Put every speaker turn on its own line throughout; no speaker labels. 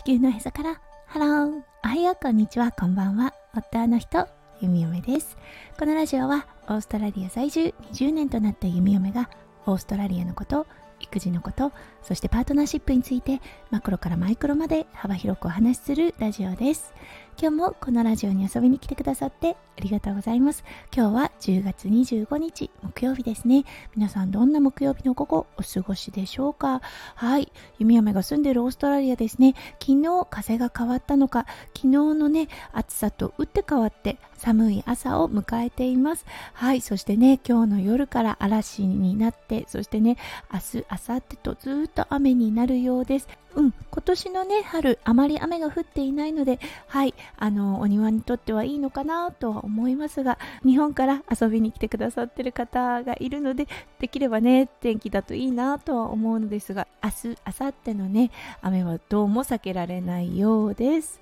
地球のへそから。ハロー。おはようこんにちは。こんばんは。夫の人ゆみおめです。このラジオはオーストラリア在住20年となったゆみおめがオーストラリアのこと育児のことそしてパートナーシップについてマクロからマイクロまで幅広くお話しするラジオです。今日もこのラジオに遊びに来てくださってありがとうございます。今日は10月25日木曜日ですね。皆さんどんな木曜日の午後お過ごしでしょうか？はい。弓嫁が住んでるオーストラリアですね。昨日風が変わったのか昨日のね暑さと打って変わって寒い朝を迎えています。はい。そしてね今日の夜から嵐になってそしてね明日明後日とずっとと雨になるようです。うん、今年のね春あまり雨が降っていないのではい。あのお庭にとってはいいのかなとは思いますが日本から遊びに来てくださってる方がいるのでできればね天気だといいなとは思うのですが明日明後日のね雨はどうも避けられないようです。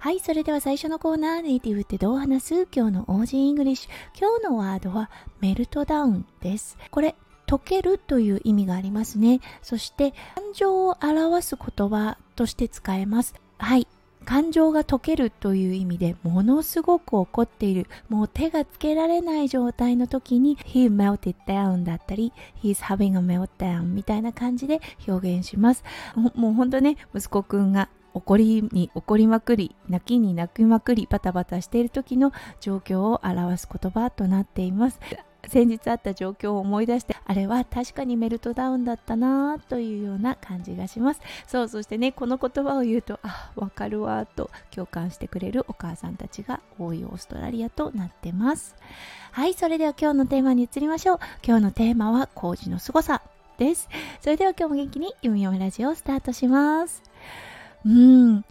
はい。それでは最初のコーナーネイティブってどう話す？今日の Aussie English。今日のワードは meltdown です。これ溶けるという意味がありますね。そして感情を表す言葉として使えます。はい。感情が溶けるという意味でものすごく怒っているもう手がつけられない状態の時に He melted down だったり He's having a meltdown みたいな感じで表現しますもうほんとね息子くんが怒りに怒りまくり泣きに泣きまくりバタバタしている時の状況を表す言葉となっています先日あった状況を思い出してあれは確かにメルトダウンだったなというような感じがします。そうそしてねこの言葉を言うとあわかるわと共感してくれるお母さんたちが多いオーストラリアとなってます。はいそれでは今日のテーマに移りましょう。今日のテーマは工事の凄さです。それでは今日も元気に「ゆみよめラジオ」をスタートします。うん。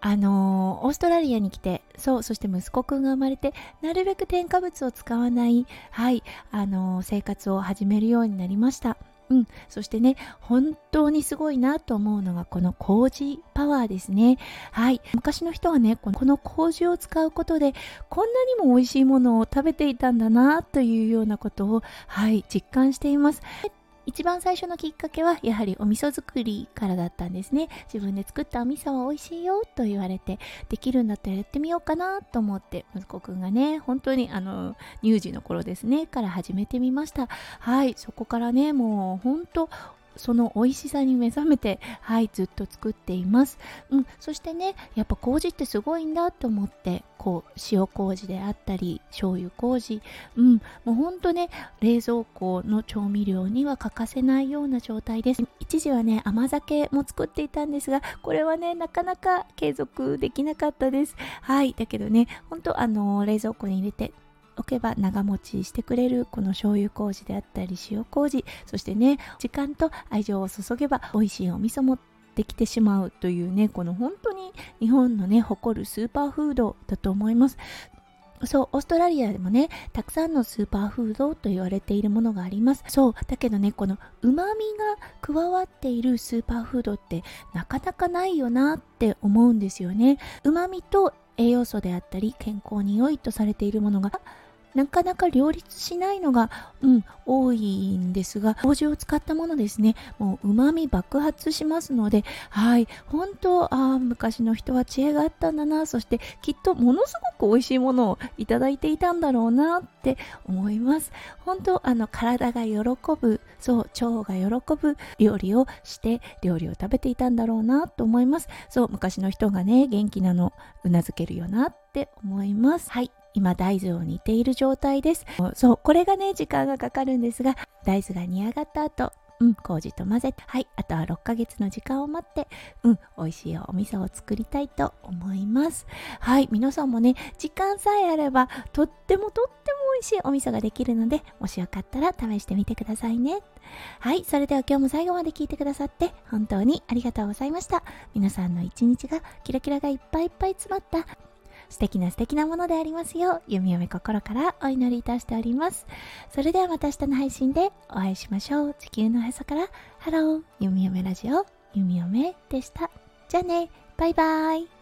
あのー、オーストラリアに来てそうそして息子くんが生まれてなるべく添加物を使わないはいあのー、生活を始めるようになりました。うん、そしてね本当にすごいなと思うのがこの麹パワーですね。はい昔の人はねこの麹を使うことでこんなにも美味しいものを食べていたんだなというようなことをはい実感しています。一番最初のきっかけはやはりお味噌作りからだったんですね。自分で作ったお味噌は美味しいよと言われてできるんだったらやってみようかなと思って息子くんがね本当にあの乳児の頃ですねから始めてみました。はいそこからねもう本当その美味しさに目覚めてはいずっと作っています、うん、そしてねやっぱ麹ってすごいんだと思ってこう塩麹であったり醤油麹。うん。もうほんとね冷蔵庫の調味料には欠かせないような状態です。一時はね甘酒も作っていたんですがこれはねなかなか継続できなかったです。はい。だけどねほんとあの冷蔵庫に入れておけば長持ちしてくれるこの醤油麹であったり塩麹。そしてね時間と愛情を注げば美味しいお味噌もできてしまうというねこの本当に日本のね誇るスーパーフードだと思いますそう、オーストラリアでもね、たくさんのスーパーフードと言われているものがあります。そう、だけどね、この旨味が加わっているスーパーフードってなかなかないよなって思うんですよね。旨味と栄養素であったり健康に良いとされているものがなかなか両立しないのが、うん、多いんですが、麹を使ったものですね、もう旨味爆発しますので、はい、本当、あ昔の人は知恵があったんだな、そしてきっとものすごく美味しいものをいただいていたんだろうなって思います。本当、あの、体が喜ぶ、そう、腸が喜ぶ料理をして、料理を食べていたんだろうなと思います。そう、昔の人がね、元気なの、うなずけるよなって思います。はい。今大豆を煮ている状態ですそうこれがね時間がかかるんですが大豆が煮上がった後うん、麹と混ぜて、はい、あとは6ヶ月の時間を待って、うん、美味しいお味噌を作りたいと思います。はい、皆さんもね、時間さえあれば、とってもとっても美味しいお味噌ができるので、もしよかったら試してみてくださいね。はい、それでは今日も最後まで聞いてくださって、本当にありがとうございました。皆さんの一日がキラキラがいっぱいいっぱい詰まった素敵な素敵なものでありますよう、弓嫁心からお祈りいたしております。それではまた明日の配信でお会いしましょう。地球のへそから、ハロー、弓嫁ラジオ、弓嫁でした。じゃあね、バイバイ。